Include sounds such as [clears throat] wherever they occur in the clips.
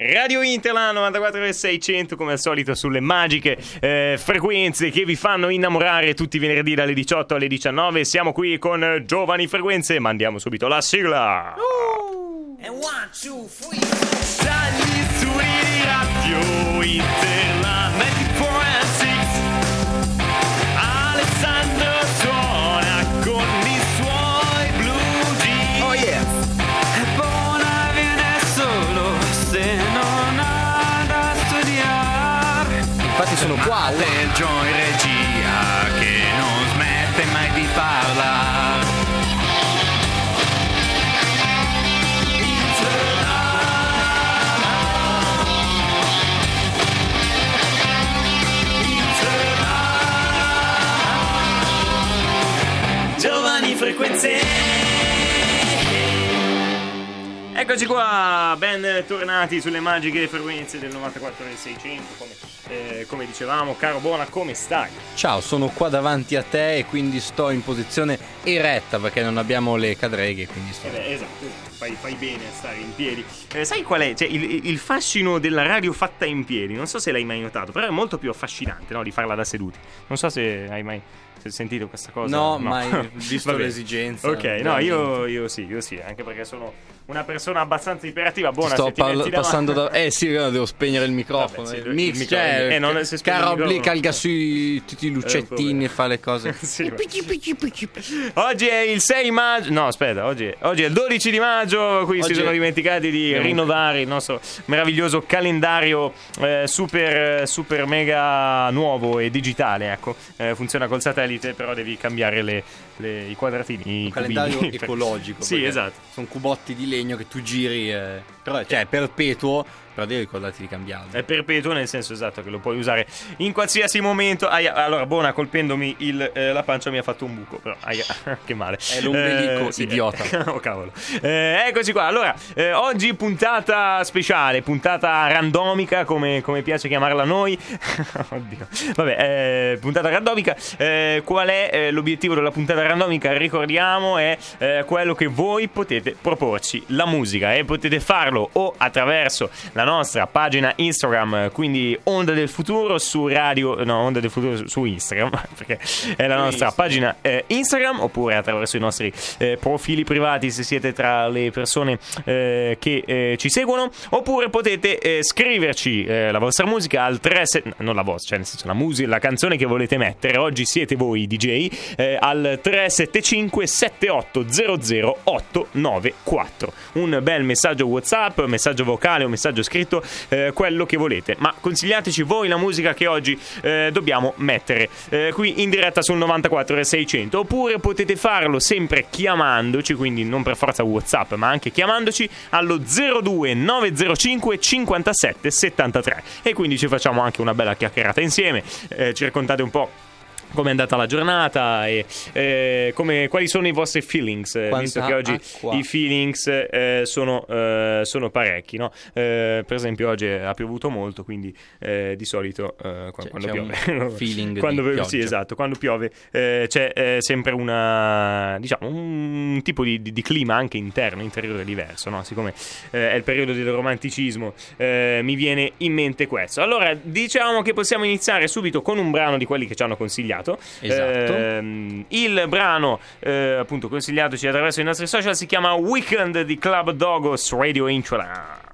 Radio Interland 94,600 come al solito sulle magiche eh, frequenze che vi fanno innamorare tutti i venerdì dalle 18 alle 19. Siamo qui con Giovani Frequenze, mandiamo subito la sigla. Uh. And one, two, three. Dagli Radio Interland Eccoci qua, ben tornati sulle magiche frequenze del 94,600 come, eh, come dicevamo, caro Buona, come stai? Ciao, sono qua davanti a te e quindi sto in posizione eretta perché non abbiamo le cadreghe, quindi sto... Eh beh, esatto, fai, fai bene a stare in piedi. Eh, sai qual è? Cioè, il, il fascino della radio fatta in piedi, non so se l'hai mai notato, però è molto più affascinante no, di farla da seduti. Non so se hai mai se hai sentito questa cosa. No, mai [laughs] visto Vabbè. l'esigenza. Ok, no, io, io sì, io sì, anche perché sono una persona abbastanza iperattiva. Ti Buona, sto se ti parla- metti davanti- passando da... Eh sì, io devo spegnere il microfono. Vabbè, sì, il il mix, micro- cioè... eh, non- se il Caro lì, microfono- calga sui tutti i lucettini problema. e fa le cose. [laughs] Sì, ma- Oggi è il 6 maggio. No, aspetta, oggi è, oggi è il 12 di maggio. Qui si Oggi sono è- dimenticati di Abbiamo- rinnovare il nostro meraviglioso calendario eh, super, super mega nuovo e digitale. Ecco, Eh, funziona col satellite, però devi cambiare le- le- i quadratini. i Un calendario cubini. [laughs] ecologico. Sì, esatto. Sono cubotti di legno che tu giri, eh, però cioè, è perpetuo, però devi ricordarti di cambiarlo. È perpetuo nel senso esatto che lo puoi usare in qualsiasi momento. Aia, allora, buona, colpendomi il, eh, la pancia mi ha fatto un buco. Però, aia, [laughs] che male. È l'ombelico, sì, idiota. eh, [laughs] oh, cavolo. Eh, eccoci qua. Allora, eh, oggi puntata speciale, puntata randomica, come, come piace chiamarla a noi. [laughs] Oddio. Vabbè, eh, puntata randomica. Eh, qual è eh, l'obiettivo della puntata randomica? Ricordiamo, è eh, quello che voi potete proporci, la musica. E potete farlo o attraverso la nostra pagina Instagram, quindi Onda del Futuro su radio, no, Onda del Futuro su- Instagram, [laughs] perché è la nostra pagina eh, Instagram, oppure attraverso i nostri eh, profili privati se siete tra le persone eh, che eh, ci seguono, oppure potete eh, scriverci eh, la vostra musica al 37 non la vostra, cioè nel senso la musica, la canzone che volete mettere, oggi siete voi DJ, al 375 7800 894. Un bel messaggio WhatsApp, messaggio vocale o messaggio scritto, eh, quello che volete. Ma consigliateci voi la musica che oggi eh, dobbiamo mettere eh, qui in diretta sul 94 e 600. Oppure potete farlo sempre chiamandoci, quindi non per forza WhatsApp, ma anche chiamandoci allo 02 905 57 73. E quindi ci facciamo anche una bella chiacchierata insieme. eh, ci raccontate un po' come è andata la giornata e eh, come- quali sono i vostri feelings eh, Quanta visto che oggi acqua. i feelings eh, sono, eh, sono parecchi no? Eh, per esempio oggi ha piovuto molto quindi eh, di solito quando piove quando, sì esatto quando piove c'è sempre una diciamo un tipo di, di- di clima anche interno interiore diverso no? siccome è il periodo del romanticismo mi viene in mente questo allora diciamo che possiamo iniziare subito con un brano di quelli che ci hanno consigliato Esatto. Ehm, il brano eh, appunto consigliatoci attraverso i nostri social si chiama Weekend di Club Dogos Radio Inchola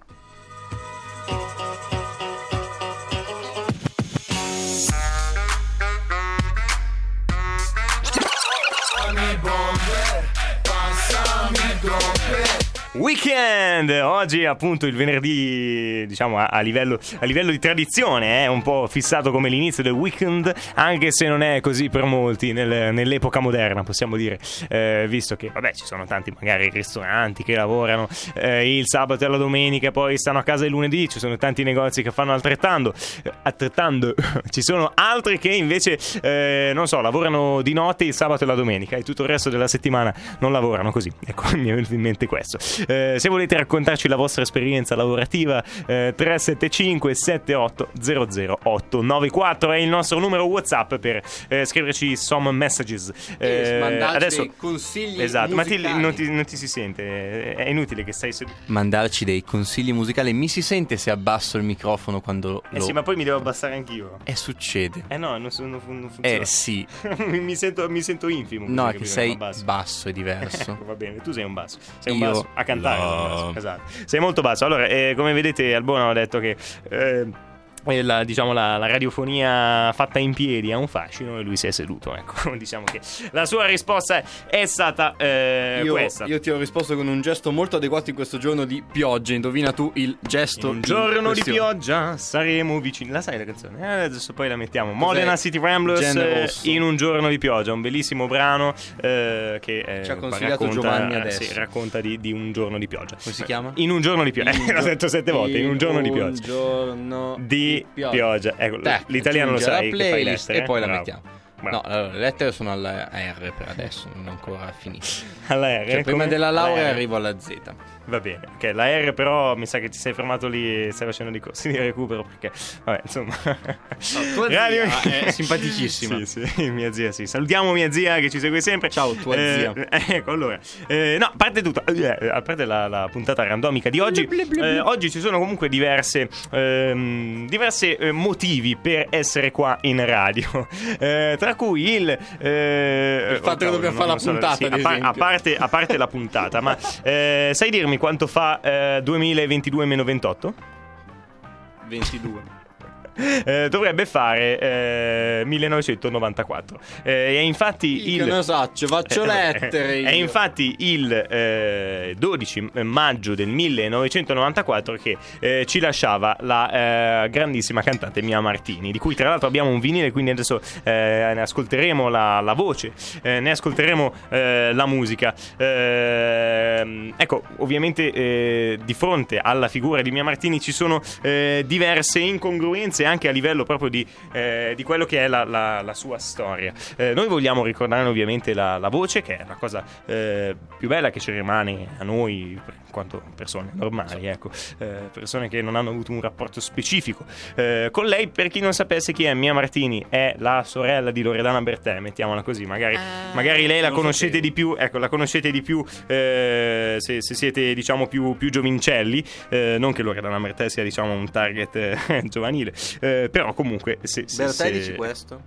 Weekend! Oggi appunto il venerdì, diciamo a, a livello, a livello di tradizione, è un po' fissato come l'inizio del weekend, anche se non è così per molti nel- nell'epoca moderna, possiamo dire, Eh, visto che vabbè ci sono tanti magari ristoranti che lavorano eh, il sabato e la domenica, poi stanno a casa il lunedì, ci sono tanti negozi che fanno altrettanto, eh, altrettanto [laughs] ci sono altri che invece, eh, non so, lavorano di notte il sabato e la domenica e tutto il resto della settimana non lavorano così. Ecco, [laughs] mi è venuto in mente questo. Eh, se volete raccontarci la vostra esperienza lavorativa, eh, 375 78 00894 è il nostro numero WhatsApp per eh, scriverci some messages. E mandarci adesso dei consigli Esatto, ma ti- musicali. non, ti, non ti si sente, è inutile che stai seduto. Mandarci dei consigli musicali. Mi si sente se abbasso il microfono quando Eh lo... sì, ma poi mi devo abbassare anch'io. Eh, succede. Eh no, non, non fun- non funziona. Eh sì. [laughs] mi, sento, mi sento infimo. No, è che sei basso. basso, è diverso. Ecco, [laughs] va bene, tu sei un basso. Sei un Io basso a cantare. no. Esatto. Sei molto basso. Allora, eh, come vedete, Albona ha detto che. eh, la, diciamo la, la radiofonia fatta in piedi ha un fascino e lui si è seduto. Ecco, [laughs] diciamo che la sua risposta è stata eh, Io, questa. io ti ho risposto con un gesto molto adeguato in questo giorno di pioggia. Indovina tu il gesto. un in giorno di questione. pioggia saremo vicini. La sai la canzone? Eh, adesso poi la mettiamo. Modena City Ramblers eh, in un giorno di pioggia. Un bellissimo brano eh, che eh, Ci ha consigliato racconta, Giovanni adesso. sì, racconta di, di un giorno di pioggia. Come si chiama? In un giorno di pioggia. In [laughs] L'ho detto sette volte. In un giorno di Un pioggia. giorno Di pioggia. Ecco, l'italiano lo sai. che fai playlist e poi la Bravo. mettiamo. No, allora, le lettere sono alla R per adesso, non ancora finito. [laughs] Alla R. Cioè, prima come? della laurea arrivo alla Z. Va bene, ok, la R però mi sa che ti sei fermato lì stai facendo dei corsi di recupero perché, vabbè, insomma... tua zia è simpaticissima. [laughs] sì, sì, mia zia, sì. Salutiamo mia zia che ci segue sempre. Ciao, tua Eh, zia. [laughs] Ecco, allora, eh, no, a parte tutto, eh, a parte la, la puntata randomica di oggi, eh, oggi ci sono comunque diverse, ehm, diverse eh, motivi per essere qua in radio, Eh, tra cui il... eh, Il fatto che dobbiamo fare la puntata, sì, ad a, par- a parte, a parte la puntata, ma eh, sai dirmi quanto fa eh, 2022 meno 28? 22. [laughs] Eh, dovrebbe fare eh, 1994. Eh, e infatti Io il. ne so, ci faccio lettere. È io. infatti il eh, 12 maggio del 1994 che eh, ci lasciava la eh, grandissima cantante Mia Martini, di cui tra l'altro abbiamo un vinile, quindi adesso eh, ne ascolteremo la, la voce, eh, ne ascolteremo eh, la musica. Ehm, ecco, ovviamente eh, di fronte alla figura di Mia Martini ci sono eh, diverse incongruenze anche a livello proprio di, eh, di quello che è la, la- la sua storia. Eh, noi vogliamo ricordare ovviamente la, la voce, che è la cosa eh, più bella che ci rimane a noi, per quanto persone normali, ecco, eh, persone che non hanno avuto un rapporto specifico eh, con lei. Per chi non sapesse chi è Mia Martini, è la sorella di Loredana Bertè, mettiamola così, magari, Ah, magari lei la conoscete di più, ecco, la conoscete di più eh, se, se siete diciamo più, più giovincelli, non che Loredana Bertè sia diciamo un target [laughs] giovanile, eh, però comunque se, se, Bertè se- dici questo?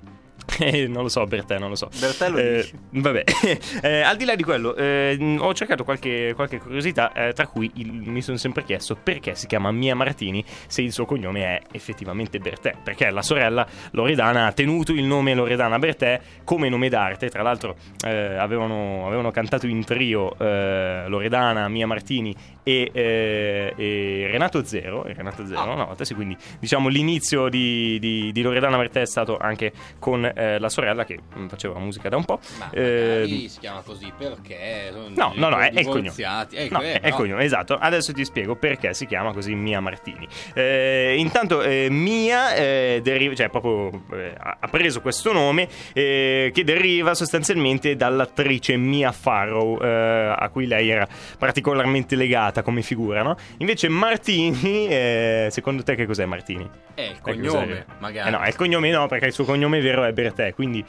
[laughs] eh, non lo so, Bertè, non lo so. Bertè lo Eh, dici. Vabbè, [laughs] Eh, al di là di quello, eh, ho cercato qualche, qualche curiosità, eh, tra cui il- mi sono sempre chiesto perché si chiama Mia Martini se il suo cognome è effettivamente Bertè. Perché la sorella Loredana ha tenuto il nome Loredana Bertè come nome d'arte. Tra l'altro, eh, avevano, avevano cantato in trio Loredana, Mia Martini e, e Renato Zero. E Renato Zero, Ah. una volta, sì, quindi diciamo l'inizio di, di- di Loredana Bertè è stato anche con eh, la sorella che faceva musica da un po'. Ma Eh, si chiama così perché No, no, no, è, è il cognome. Eh, No, è, è il no. cognome, esatto. Adesso ti spiego perché si chiama così Mia Martini. Eh, intanto eh, Mia eh, deriva, cioè proprio eh, ha preso questo nome che deriva sostanzialmente dall'attrice Mia Farrow, a cui lei era particolarmente legata come figura, no? Invece Martini, secondo te che cos'è Martini? È il cognome, magari. No, è il cognome no, perché il suo cognome vero è Bertè, quindi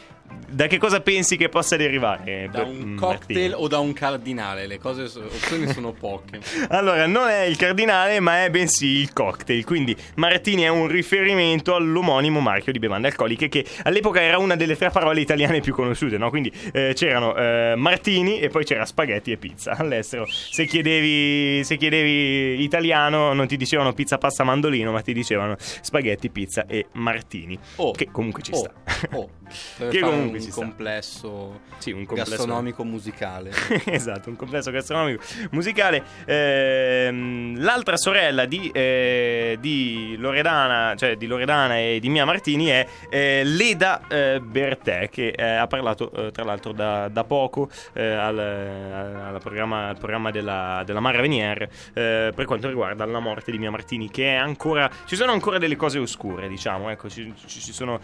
da che cosa pensi che possa derivare? Da un Martini? cocktail o da un cardinale? Le cose, opzioni sono poche. [laughs] Allora, non è il cardinale, ma è bensì il cocktail. Quindi Martini è un riferimento all'omonimo marchio di bevande alcoliche che all'epoca era una delle tre parole italiane più conosciute, no? Quindi eh, c'erano eh, Martini e poi c'era spaghetti e pizza. [laughs] All'estero, se chiedevi, se chiedevi italiano, non ti dicevano pizza, pasta, mandolino, ma ti dicevano spaghetti, pizza e Martini. Oh. Che comunque ci Oh, sta. oh. Per Che comunque un complesso, Sì, un complesso gastronomico musicale. [laughs] esatto, un complesso gastronomico musicale. Ehm, l'altra sorella di, eh, di Loredana, cioè di Loredana e di Mia Martini è eh, Leda eh, Bertè, che eh, ha parlato eh, tra l'altro da, da poco eh, al, al programma, al programma della, della Mara Venier per quanto riguarda la morte di Mia Martini, che è ancora. Ci sono ancora delle cose oscure, diciamo. Ecco, ci, ci- sono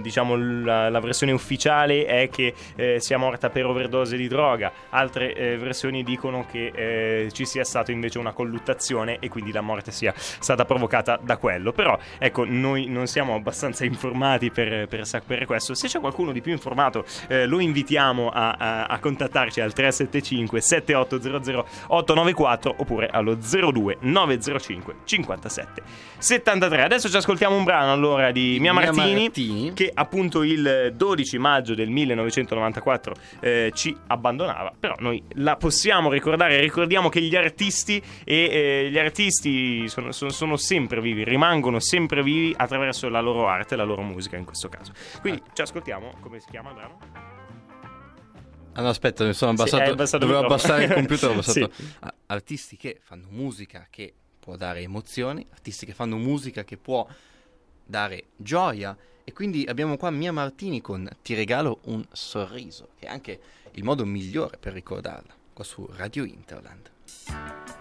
diciamo la, la versione ufficiale è che eh, sia morta per overdose di droga, altre eh, versioni dicono che eh, ci sia stata invece una colluttazione e quindi la morte sia stata provocata da quello. Però ecco, noi non siamo abbastanza informati per, per sapere questo. Se c'è qualcuno di più informato, eh, lo invitiamo a, a, a contattarci al 375 7800 894 oppure allo 02 905 57 73. Adesso ci ascoltiamo un brano allora di Mia Mia Martini, Che appunto il 12 maggio del 1994 eh, ci abbandonava, però noi la possiamo ricordare, ricordiamo che gli artisti e eh, gli artisti sono, sono- sono sempre vivi, rimangono sempre vivi attraverso la loro arte, la loro musica in questo caso. Quindi ci ascoltiamo, come si chiama il brano? Ah no, aspetta, mi sono Sì, abbassato. hai abbassato dovevo abbassare il computer, ho [laughs] abbassato. Sì. Ah, Artisti che fanno musica che può dare emozioni, artisti che fanno musica che può dare gioia. E quindi abbiamo qua Mia Martini con Ti regalo un sorriso, che è anche il modo migliore per ricordarla, qua su Radio Interland.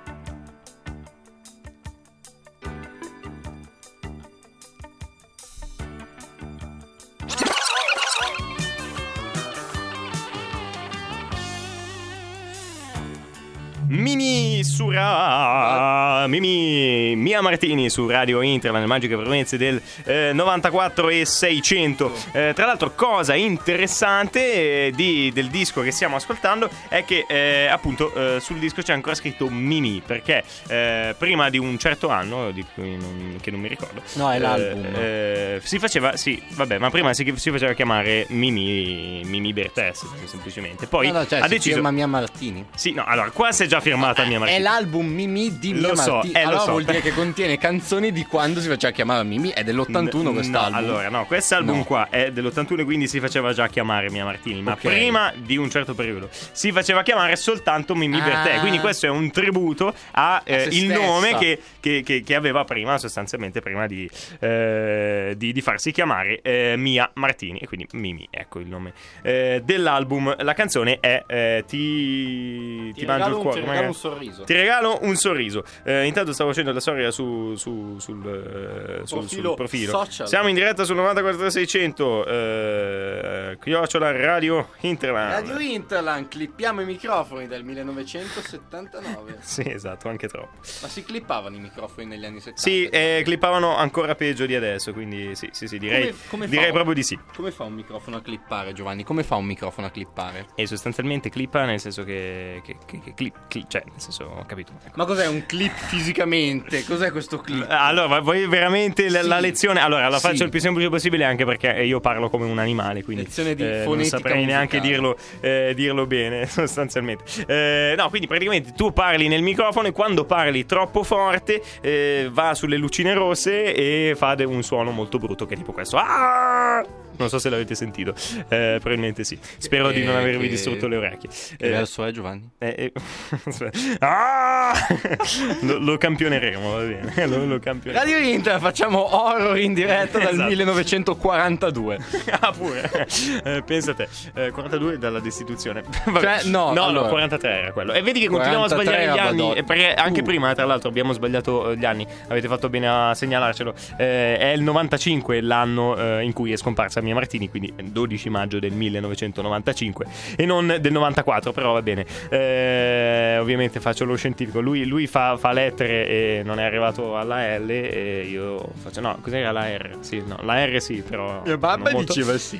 Mimi Sura Mimi Mia Martini su Radio Interland, magiche frequenze del eh, 94 e 600. Eh, tra l'altro, cosa interessante eh, di- del disco che stiamo ascoltando è che eh, appunto eh, sul disco c'è ancora scritto Mimi perché eh, prima di un certo anno, di cui non, che non mi ricordo, No, è l'album. si faceva, sì, vabbè, ma prima si, si faceva chiamare Mimi Mimi Bertes semplicemente. Poi no, no, cioè, ha si deciso. Mia Martini. Sì, no, allora, qua si è già firmata Mia Martini. È l'album Mimi di Lo Mia so, Martini. eh, lo allora so. vuol dire che contiene canzoni di quando si faceva chiamare Mimi. È dell'81 N- quest'album. No, allora, no, quest'album No. qua è dell'81 e quindi si faceva già chiamare Mia Martini, ma Ok. prima di un certo periodo si faceva chiamare soltanto Mimi Ah. Bertè, quindi questo è un tributo a eh, se il stessa. nome che, che- che- che aveva prima, sostanzialmente prima di, eh, di- di farsi chiamare eh, Mia Martini, e quindi Mimi, ecco il nome eh, dell'album. La canzone è eh, Ti, ti mangio il cuore. Come- sorriso. ti regalo un sorriso. Eh, intanto stavo facendo la storia su, su- sul, eh, sul- sul Profilo profilo. social. Siamo in diretta sul 94600 eh, Chiocciola Radio Interland. Radio Interland, clippiamo i microfoni del 1979. [laughs] Sì, esatto, anche troppo. Ma si clippavano i microfoni negli anni 70? Sì, eh, clippavano ancora peggio di adesso, quindi sì, sì, sì, direi, Come- come direi proprio di sì. Come fa un microfono a clippare, Giovanni? Come fa un microfono a clippare? E sostanzialmente clippa nel senso che, che, che- che clip, clip- cioè, nel senso, ho capito. Ma cos'è un clip fisicamente? Cos'è questo clip? Allora, vuoi veramente la, Sì. la lezione? Allora, la faccio Sì. il più semplice possibile anche perché io parlo come un animale, quindi Lezione di eh, non saprei neanche musicale. dirlo, eh, dirlo bene, [laughs] sostanzialmente. Eh, no, quindi praticamente tu parli nel microfono e quando parli troppo forte eh, va sulle lucine rosse e fa de- un suono molto brutto che è tipo questo. Ah! Non so se l'avete sentito, eh, probabilmente sì. Spero di non Eh, avervi che- distrutto le orecchie. Che Eh, verso è, Giovanni? eh, eh. [laughs] Ah! [laughs] lo, lo campioneremo, va bene. [laughs] Lo, lo campioneremo. Radio Inter, facciamo horror in diretta dal Esatto. 1942. ah, pure. Eh, pensa te. Eh, 42 dalla destituzione. Cioè, no, no, allora. 43 era quello. E vedi che continuiamo a 43 sbagliare gli anni. Badoglio. eh, Perché anche Uh. prima, tra l'altro, abbiamo sbagliato eh, gli anni. Avete fatto bene a segnalarcelo. Eh, è il 95 l'anno eh, in cui è scomparsa Mia Martini, quindi 12 maggio del 1995 e non del 94, però va bene. Eh, ovviamente faccio lo scientifico. Lui, lui fa, fa lettere e non è arrivato alla L e io faccio no, cos'era la R? Sì, no, la R sì, però Mia non molto. diceva sì.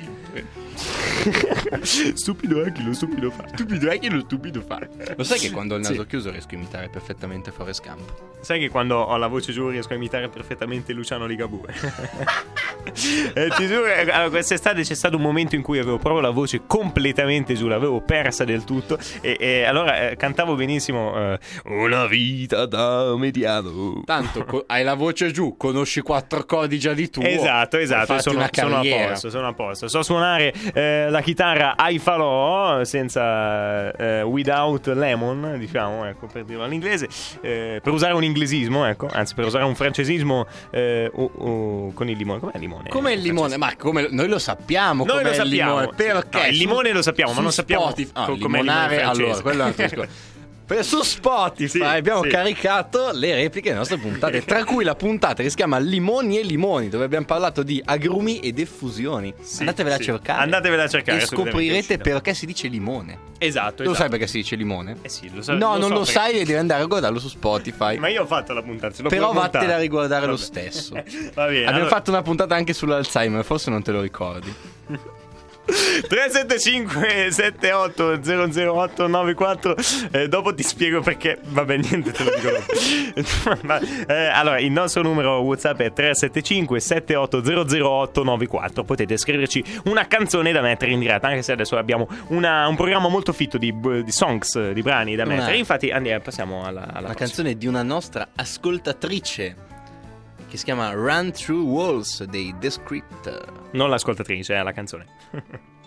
[laughs] stupido è chi lo stupido fa. Stupido è che lo stupido fa. Lo sai che quando ho il naso Sì. chiuso riesco a imitare perfettamente Forrest Gump? Sai che quando ho la voce giù riesco a imitare perfettamente Luciano Ligabue. [laughs] Eh, ti giuro, eh, quest'estate c'è stato un momento in cui avevo proprio la voce completamente giù, l'avevo persa del tutto. E, e allora eh, cantavo benissimo eh, Una vita da mediano. Tanto co- hai la voce giù, conosci quattro codi già di tuo. Esatto, esatto, sono, sono a posto, sono a posto. So suonare eh, la chitarra ai falò senza eh, without lemon, diciamo, ecco, per dirlo all'inglese, eh, per usare un inglesismo, ecco, anzi per usare un francesismo eh, o- o con il limone. Com'è il limone? Come il limone, ma come noi lo sappiamo Noi com'è lo sappiamo. il limone, perché No, il limone lo sappiamo, ma non sappiamo Spotify- ah, co- com'è il limone limonare, francese. allora, quello è un altro [laughs] discorso. Su Spotify Sì, abbiamo sì. caricato le repliche delle nostre puntate, tra cui la puntata che si chiama Limoni e Limoni, dove abbiamo parlato di agrumi ed effusioni. Sì, Andatevela a cercare. Andatevela a cercare, E scoprirete perché si dice limone. Esatto, Tu lo esatto. sai perché si dice limone? Eh sì, lo so. no, non so lo perché- sai e devi andare a guardarlo su Spotify. Ma io ho fatto la puntata. l'ho Però vattela a riguardare lo Vabbè. stesso. [laughs] Va bene. Abbiamo allora- fatto una puntata anche sull'Alzheimer, forse non te lo ricordi. [laughs] 375 78 008 94 eh, dopo ti spiego perché. Vabbè niente te lo dico. [laughs] Ma, eh, allora il nostro numero whatsapp è 375 78 008 94 potete scriverci una canzone da mettere in diretta anche se adesso abbiamo una- un programma molto fitto di, di songs di brani da Una- mettere. Infatti andiamo passiamo alla, alla Una prossima. canzone di una nostra ascoltatrice che si chiama Run Through Walls dei The Script. non l'ascoltatrice è la canzone [laughs]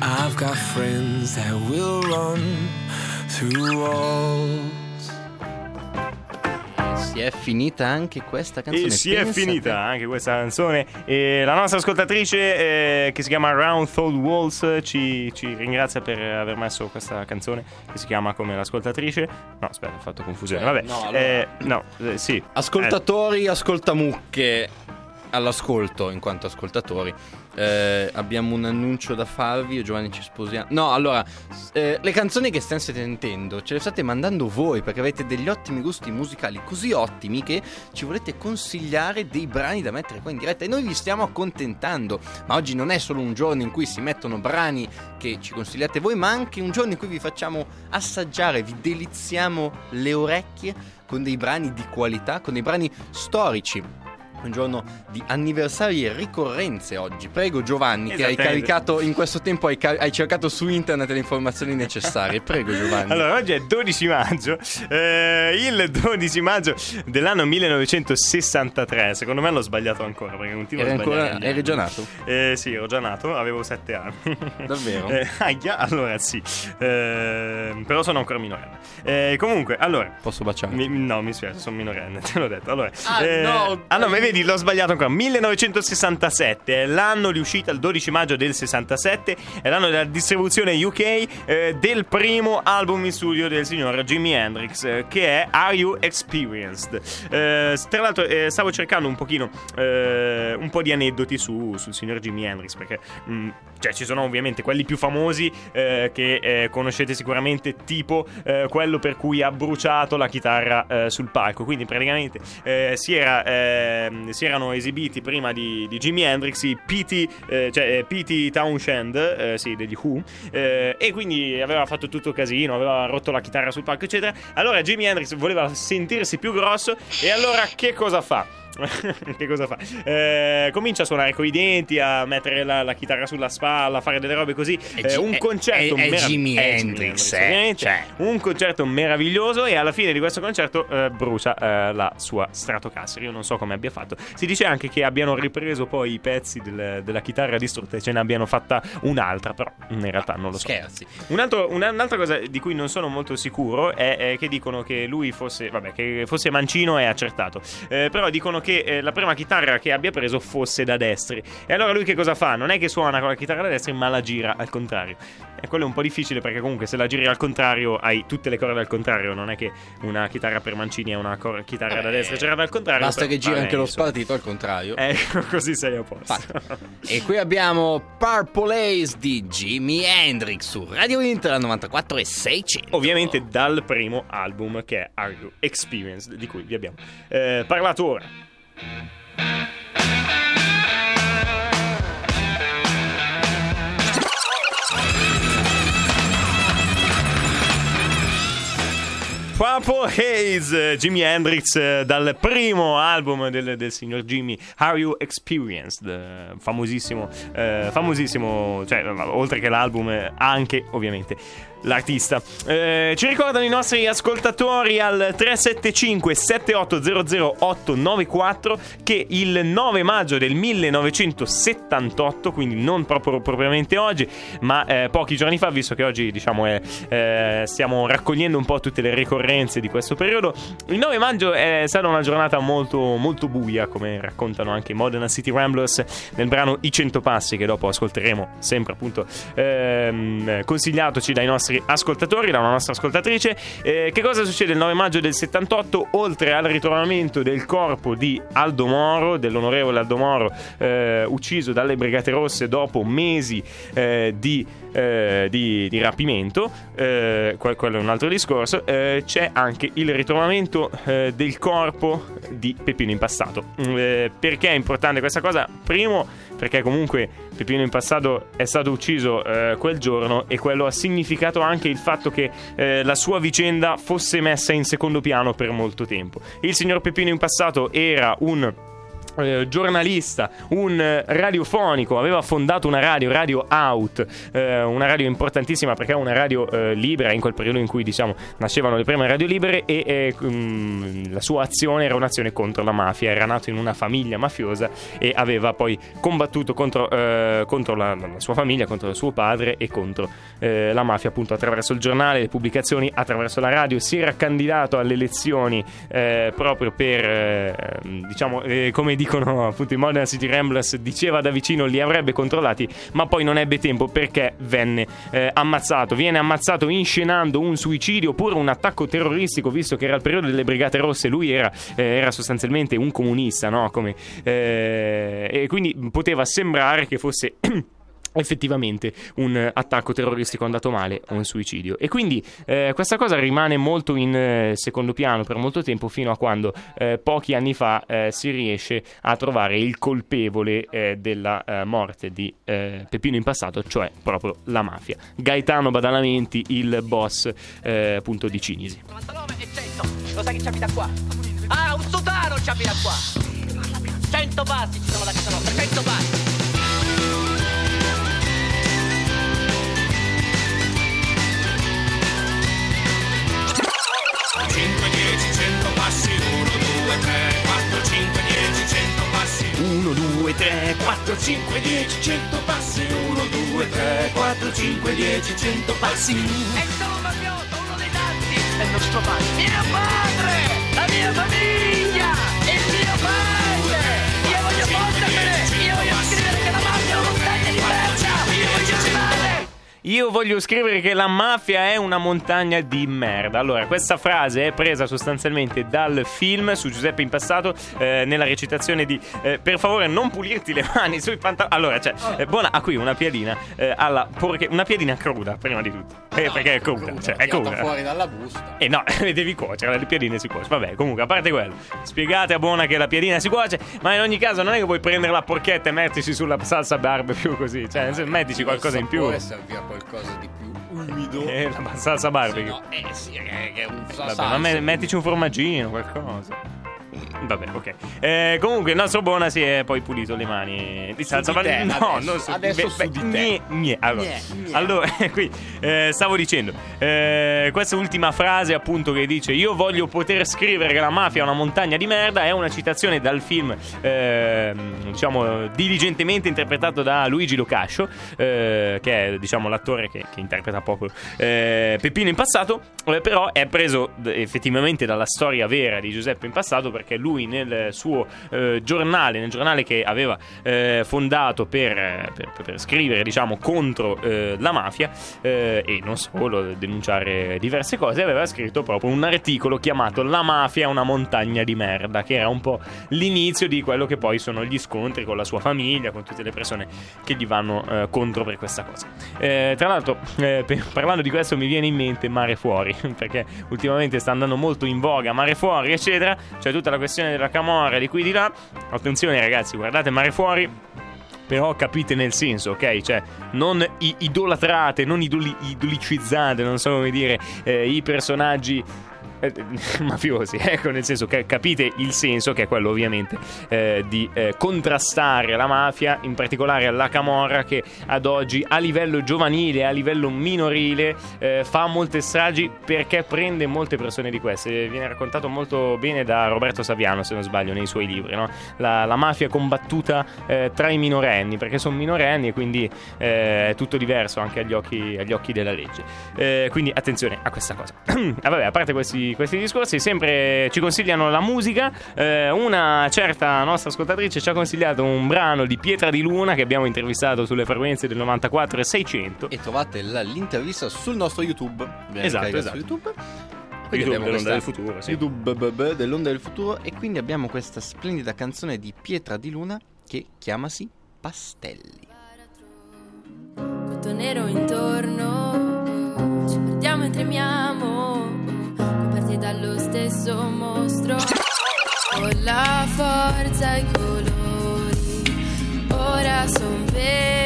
I've got friends that will run through walls. Si è finita anche questa canzone. E si è finita anche questa canzone. E la nostra ascoltatrice, eh, che si chiama Round Thought Walls, ci, ci ringrazia per aver messo questa canzone che si chiama come l'ascoltatrice. No, aspetta, ho fatto confusione. Cioè, Vabbè, no, allora- Eh, no, eh, sì. Ascoltatori, ascoltamucche all'ascolto in quanto ascoltatori. Eh, abbiamo un annuncio da farvi. Io Giovanni ci sposiamo. No, allora, eh, le canzoni che state sentendo ce le state mandando voi perché avete degli ottimi gusti musicali, così ottimi che ci volete consigliare dei brani da mettere qua in diretta e noi vi stiamo accontentando. Ma oggi non è solo un giorno in cui si mettono brani che ci consigliate voi, ma anche un giorno in cui vi facciamo assaggiare, vi deliziamo le orecchie con dei brani di qualità, con dei brani storici. Un giorno di anniversari e ricorrenze oggi. Prego Giovanni, che hai caricato in questo tempo, hai, ca- hai cercato su internet le informazioni necessarie. Prego Giovanni. Allora, oggi è 12 maggio. eh, il 12 maggio dell'anno 1963. Secondo me l'ho sbagliato ancora. Perché continuo Eri a sbagliare. ancora- eri già nato? Eh, sì, ero già nato, avevo 7 anni. Davvero? [laughs] Eh, ahia, allora sì. Eh, però sono ancora minorenne. Eh, comunque, allora. Posso baciare? Mi- no, mi spiace, sono minorenne, [laughs] te l'ho detto. Allora, Ah, eh, no, ah, no, ma vedi, l'ho sbagliato ancora. 1967 è l'anno di uscita, il 12 maggio del 67, è l'anno della distribuzione UK eh, del primo album in studio del signor Jimi Hendrix, eh, che è Are You Experienced? Eh, tra l'altro, eh, stavo cercando un pochino, eh, un po' di aneddoti su- sul signor Jimi Hendrix, perché mh, cioè, ci sono ovviamente quelli più famosi eh, che eh, conoscete sicuramente, tipo eh, quello per cui ha bruciato la chitarra eh, sul palco. Quindi praticamente eh, si, era, ehm, si erano esibiti prima di, di Jimi Hendrix i P.T. eh, cioè, eh, P.T. Townshend, eh, sì, degli Who, eh, e quindi aveva fatto tutto casino, aveva rotto la chitarra sul palco, eccetera. Allora Jimi Hendrix voleva sentirsi più grosso, e allora che cosa fa? [laughs] che cosa fa? Eh, comincia a suonare coi denti, a mettere la, la chitarra sulla spalla, a fare delle robe così. È Eh, un concerto è- è merav- Jimi Hendrix, eh, cioè. Un concerto meraviglioso. E alla fine di questo concerto eh, brucia eh, la sua Stratocaster. Io non so come abbia fatto. Si dice anche che abbiano ripreso poi i pezzi del- della chitarra distrutta e ce ne abbiano fatta un'altra. Però in realtà non lo so. Scherzi. Un altro- una- un'altra cosa di cui non sono molto sicuro è, è che dicono che lui fosse, vabbè, che fosse mancino è accertato. Eh, però dicono che eh, la prima chitarra che abbia preso fosse da destri. E allora lui che cosa fa? Non è che suona con la chitarra da destri, ma la gira al contrario. E quello è un po' difficile perché comunque se la giri al contrario hai tutte le corde al contrario. Non è che una chitarra per mancini è una cor- chitarra da destra girata al contrario. Basta che gira anche lo spartito al contrario. Ecco, [laughs] così sei a posto. Fatto. E qui abbiamo Purple Haze di Jimi Hendrix su Radio Inter 94 e 600. Ovviamente dal primo album che è Are You Experienced, di cui vi abbiamo eh, parlato ora. Purple Haze, Jimi Hendrix eh, dal primo album del, del signor Jimmy, Are You Experienced? Eh, famosissimo, eh, famosissimo, cioè oltre che l'album, eh, anche ovviamente l'artista. Eh, ci ricordano i nostri ascoltatori al 375 7800 894 che il 9 maggio del 1978, quindi non proprio propriamente oggi, ma eh, pochi giorni fa, visto che oggi diciamo è, eh, stiamo raccogliendo un po' tutte le ricorrenze di questo periodo, il 9 maggio è stata una giornata molto, molto buia, come raccontano anche i Modena City Ramblers nel brano I 100 passi, che dopo ascolteremo sempre appunto ehm, consigliatoci dai nostri ascoltatori, da una nostra ascoltatrice. Eh, che cosa succede il 9 maggio del 78? Oltre al ritrovamento del corpo di Aldo Moro, dell'onorevole Aldo Moro, eh, ucciso dalle Brigate Rosse dopo mesi eh, di, eh, di, di, rapimento, eh, quello è un altro discorso, eh, c'è anche il ritrovamento del corpo di Peppino Impastato. perché è importante questa cosa? Primo, perché comunque Peppino Impastato è stato ucciso quel giorno e quello ha significato anche il fatto che eh, la sua vicenda fosse messa in secondo piano per molto tempo. Il signor Peppino in passato era un eh, giornalista, un eh, radiofonico, aveva fondato una radio, Radio Out, eh, una radio importantissima perché è una radio eh, libera in quel periodo in cui diciamo nascevano le prime radio libere e um, la sua azione era un'azione contro la mafia, era nato in una famiglia mafiosa e aveva poi combattuto contro, eh, contro la, la, sua famiglia, contro suo padre e contro la mafia appunto attraverso il giornale, le pubblicazioni, attraverso la radio, si era candidato alle elezioni proprio per diciamo come dico dicono appunto i Modern City Ramblers, diceva da vicino li avrebbe controllati, ma poi non ebbe tempo perché venne eh, ammazzato. Viene ammazzato inscenando un suicidio oppure un attacco terroristico, visto che era il periodo delle Brigate Rosse, lui era, eh, era sostanzialmente un comunista, no? Come, eh, e quindi poteva sembrare che fosse... [clears throat] effettivamente un attacco terroristico andato male o un suicidio. E quindi eh, questa cosa rimane molto in eh, secondo piano per molto tempo fino a quando eh, pochi anni fa eh, si riesce a trovare il colpevole eh, della morte di Peppino in passato cioè proprio la mafia. Gaetano Badalamenti il boss appunto di Cinisi. 99 e 100 lo sai che ci abita qua? Ah un sotano ci abita qua. 100 passi ci sono da casa nostra 100 passi 1, 2, 3, 4, 5, 10, 100 passi. 1, 2, 3, 4, 5, 10, 100 passi. E sono Mafiotto, uno dei tanti. È il nostro padre. Mio padre, la mia famiglia io voglio scrivere che la mafia è una montagna di merda. Allora, questa frase è presa sostanzialmente dal film su Giuseppe in passato eh, nella recitazione di eh, Per favore non pulirti le mani sui pantaloni. Allora, cioè, eh, buona, ha qui una piadina eh, alla porche, una piadina cruda, prima di tutto. Eh, no, perché è cruda, cruda cioè, è cruda. fuori dalla busta. E eh, no, [laughs] devi cuocere, le piadine si cuociono. Vabbè, comunque, a parte quello, spiegate a buona che la piadina si cuoce, ma in ogni caso non è che puoi prendere la porchetta e metterci sulla salsa barbecue così, cioè, mettici qualcosa in più. Può essere via qualcosa di più umido. Eh, la salsa barbecue. Sì, no, eh sì, è, è un Vabbè, ma me, mettici un formaggino, qualcosa. Vabbè, ok. Eh, comunque, il nostro Buona si è poi pulito le mani di salsa. Ma no, adesso, non so. Adesso beh, su di te. Gne, Allora, gne, allora [laughs] qui eh, stavo dicendo, eh, questa ultima frase, appunto, che dice: Io voglio poter scrivere che la mafia è una montagna di merda. È una citazione dal film, eh, diciamo, diligentemente interpretato da Luigi Locascio, eh, che è, diciamo, l'attore che, che interpreta poco eh, Peppino in passato. però è preso effettivamente dalla storia vera di Giuseppe in passato perché lui nel suo eh, giornale, nel giornale che aveva eh, fondato per, per, per, scrivere diciamo contro eh, la mafia eh, e non solo denunciare diverse cose, aveva scritto proprio un articolo chiamato La mafia è una montagna di merda, che era un po' l'inizio di quello che poi sono gli scontri con la sua famiglia, con tutte le persone che gli vanno eh, contro per questa cosa. Eh, tra l'altro, parlando di questo mi viene in mente Mare Fuori, [laughs] perché ultimamente sta andando molto in voga Mare Fuori, eccetera, cioè tutta la questione della camorra di qui di là. Attenzione ragazzi, guardate mare fuori. Però capite nel senso, ok? Cioè, non idolatrate, non idoli- idolicizzate, non so come dire, eh, i personaggi eh, [laughs] mafiosi, ecco, nel senso che capite il senso, che è quello ovviamente eh, di eh, contrastare la mafia, in particolare la camorra che ad oggi a livello giovanile, a livello minorile, eh, fa molte stragi perché prende molte persone di queste. Viene raccontato molto bene da Roberto Saviano, se non sbaglio, nei suoi libri, no? la, la mafia combattuta eh, tra i minorenni, perché sono minorenni e quindi è tutto diverso anche agli occhi, agli occhi della legge. Quindi attenzione a questa cosa. [clears throat] ah, vabbè, a parte questi, questi discorsi, sempre ci consigliano la musica. Eh, una certa nostra ascoltatrice ci ha consigliato un brano di Pietra di Luna che abbiamo intervistato sulle frequenze del 94 e 600. E trovate la- l'intervista sul nostro YouTube. Viene Esatto, esatto. Su YouTube. YouTube dell'Onda del Futuro, sì. YouTube dell'Onda del Futuro. E quindi abbiamo questa splendida canzone di Pietra di Luna che chiamasi Pastelli. tutto nero intorno, ci perdiamo e tremiamo, dallo stesso mostro. Ho la forza e i colori, ora son veri.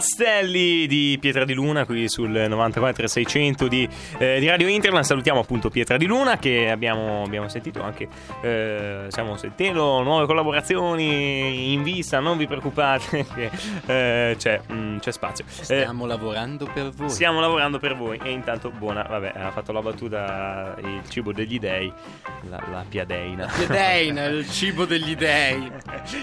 Pastelli di Pietra di Luna qui sul 94 600 di, eh, di Radio Interland. Salutiamo appunto Pietra di Luna che abbiamo, abbiamo sentito anche. eh, stiamo sentendo nuove collaborazioni in vista. Non vi preoccupate, [laughs] che eh, c'è, mm, c'è spazio. Eh, Stiamo lavorando per voi. Stiamo lavorando per voi e intanto buona, vabbè, ha fatto la battuta il cibo degli dei, la, la piadeina. Deina, il [laughs] cibo degli dei.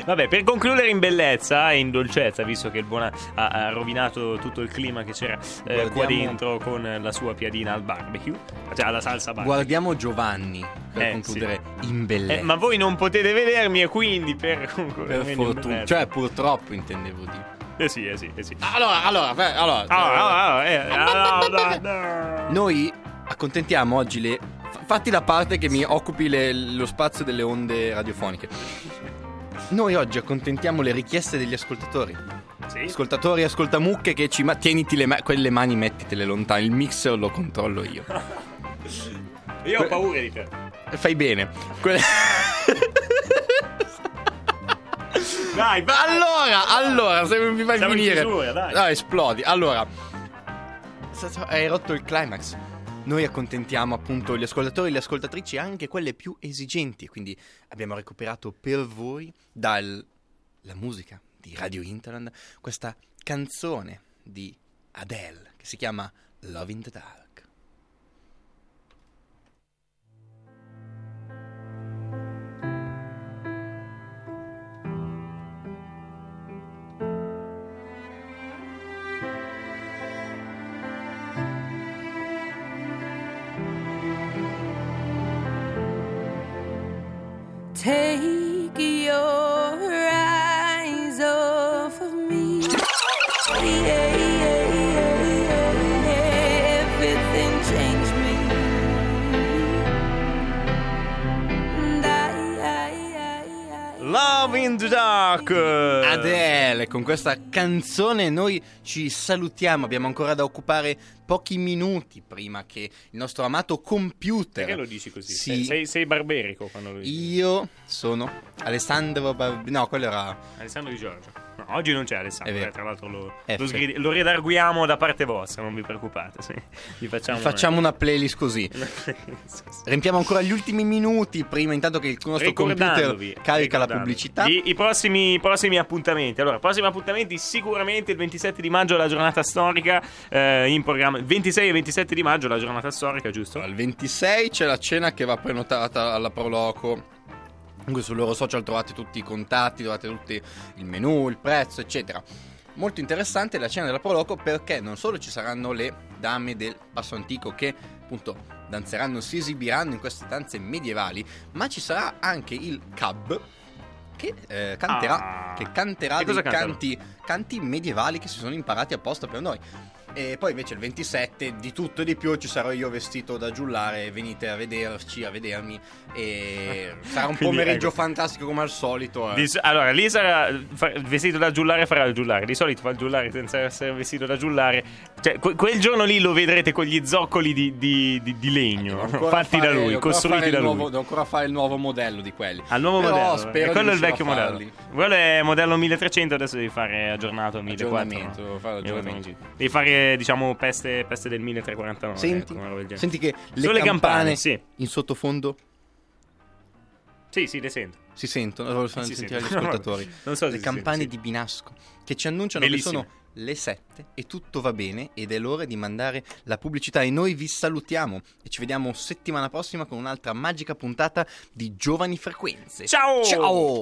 Vabbè, per concludere in bellezza e in dolcezza, visto che il buona ha, ha rovinato tutto il clima che c'era eh, qua dentro con la sua piadina al barbecue, cioè alla salsa barbecue. Guardiamo Giovanni per Eh, concludere in bellezza. Eh, ma voi non potete vedermi e quindi per [laughs] per fortuna, cioè purtroppo intendevo dire. Eh sì, eh sì, eh sì. Allora, allora, allora, eh. Noi accontentiamo oggi le. fa- Fatti la parte che mi occupi le- lo spazio delle onde radiofoniche. Noi oggi accontentiamo le richieste degli ascoltatori. Sì. Ascoltatori, ascoltamucche che ci ma- tieniti le ma- quelle mani, mettitele lontane. Il mixer lo controllo io. [laughs] Io ho paura di te. Fai bene. Que- [laughs] Dai, vai. allora, allora, se mi fai Siamo in finire. chiusura, dai. No, esplodi. Allora, hai rotto il climax. Noi accontentiamo appunto gli ascoltatori e le ascoltatrici, anche quelle più esigenti. Quindi abbiamo recuperato per voi dalla musica di Radio Interland questa canzone di Adele che si chiama Love in the Dark. Dark. Adele, con questa canzone noi ci salutiamo, abbiamo ancora da occupare pochi minuti prima che il nostro amato computer... Perché lo dici così? Sì. Sei, sei, barberico quando lo dici. Io sono Alessandro Bar- No, quello era... Alessandro Di Giorgio. No, oggi non c'è Alessandro, eh, tra l'altro lo, lo, sgridi- lo redarguiamo da parte vostra, non vi preoccupate. Sì. Gli facciamo, Facciamo una playlist così. Riempiamo ancora gli ultimi minuti prima intanto che il nostro computer carica la pubblicità. I, i prossimi, i prossimi appuntamenti. Allora, prossimi appuntamenti sicuramente il 27 di maggio la giornata storica eh, in programma. 26 e 27 di maggio la giornata storica, giusto? Al 26 c'è la cena che va prenotata alla Proloco. Comunque sul loro social trovate tutti i contatti, trovate tutti il menù, il prezzo, eccetera. Molto interessante la cena della Proloco perché non solo ci saranno le dame del passo antico che appunto danzeranno, si esibiranno in queste danze medievali, ma ci sarà anche il cab che eh, canterà, Ah. che canterà Che dei canti, canti medievali che si sono imparati apposta per noi. E poi invece il 27 di tutto e di più ci sarò io vestito da giullare, venite a vederci, a vedermi e [laughs] sarà un Quindi, pomeriggio ecco. fantastico come al solito. eh. Di allora, lì sarà vestito da giullare farà il giullare. Di solito fa il giullare senza essere vestito da giullare. Cioè, que- quel giorno lì lo vedrete con gli zoccoli di, di- di- legno ancora fatti da fare- lui, devo ancora costruiti da lui. nuovo- devo ancora fare il nuovo modello di quelli. Al nuovo Però modello. spero e quello è il vecchio modello. Quello è modello 1300, adesso devi fare aggiornato a 1400. Aggiornamento, devo fare aggiornamento. Devi fare peste, diciamo, peste, peste del 1349. Senti, ecco, senti che le Sono le campane, campane, sì. in sottofondo Sì, sì, le sento. si sentono, lo fanno Sì, sì, sentire sì. agli [laughs] ascoltatori. Non so se le si campane sente, di Binasco che ci annunciano Bellissime. che sono le 7 e tutto va bene ed è l'ora di mandare la pubblicità e noi vi salutiamo e ci vediamo settimana prossima con un'altra magica puntata di Giovani Frequenze. Ciao! Ciao!